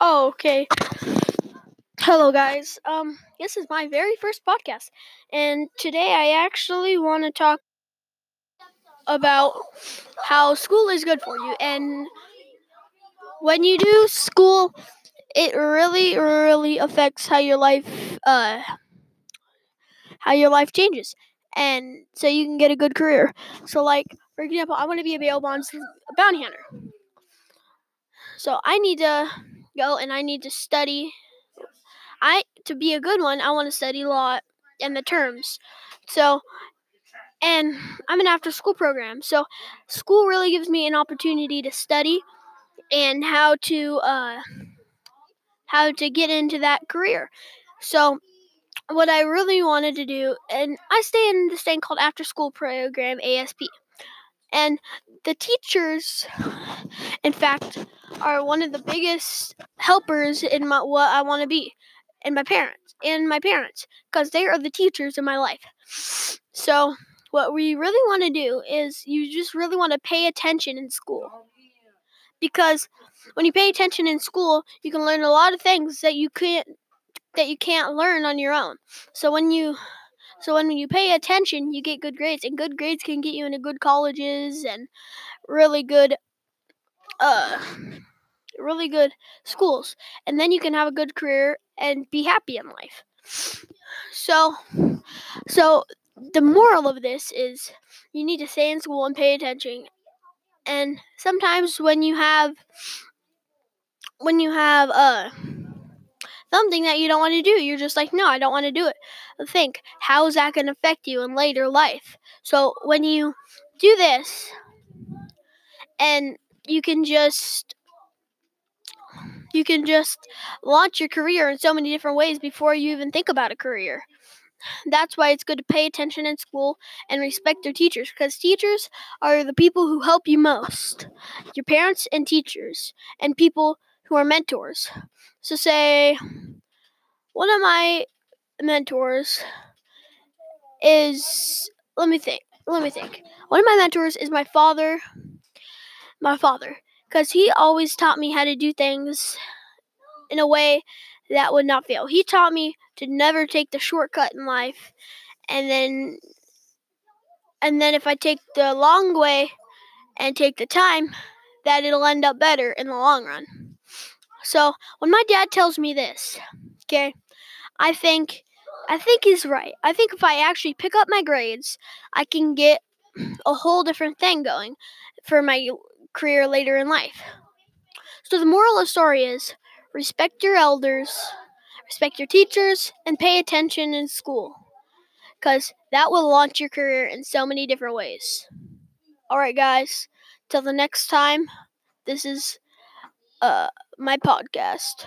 Oh, okay. Hello, guys. Um, this is my very first podcast, and today I actually want to talk about how school is good for you. And when you do school, it really, really affects how your life, uh, how your life changes, and so you can get a good career. So, like for example, I want to be a bail bonds bounty hunter. So I need to go and I need to study. I to be a good one, I want to study law and the terms. So and I'm an after school program. So school really gives me an opportunity to study and how to uh how to get into that career. So what I really wanted to do and I stay in this thing called after school program ASP. And the teachers in fact are one of the biggest helpers in my what I want to be, and my parents, and my parents, because they are the teachers in my life. So what we really want to do is you just really want to pay attention in school, because when you pay attention in school, you can learn a lot of things that you can't that you can't learn on your own. So when you so when you pay attention, you get good grades, and good grades can get you into good colleges and really good uh really good schools and then you can have a good career and be happy in life. So so the moral of this is you need to stay in school and pay attention and sometimes when you have when you have uh something that you don't want to do you're just like no i don't want to do it think how is that going to affect you in later life so when you do this and you can just you can just launch your career in so many different ways before you even think about a career. That's why it's good to pay attention in school and respect your teachers because teachers are the people who help you most. Your parents and teachers and people who are mentors. So say one of my mentors is let me think. Let me think. One of my mentors is my father. My father because he always taught me how to do things in a way that would not fail. He taught me to never take the shortcut in life, and then and then if I take the long way and take the time, that it'll end up better in the long run. So when my dad tells me this, okay, I think I think he's right. I think if I actually pick up my grades, I can get a whole different thing going for my career later in life. So the moral of the story is respect your elders, respect your teachers, and pay attention in school. Because that will launch your career in so many different ways. Alright, guys, till the next time, this is uh, my podcast.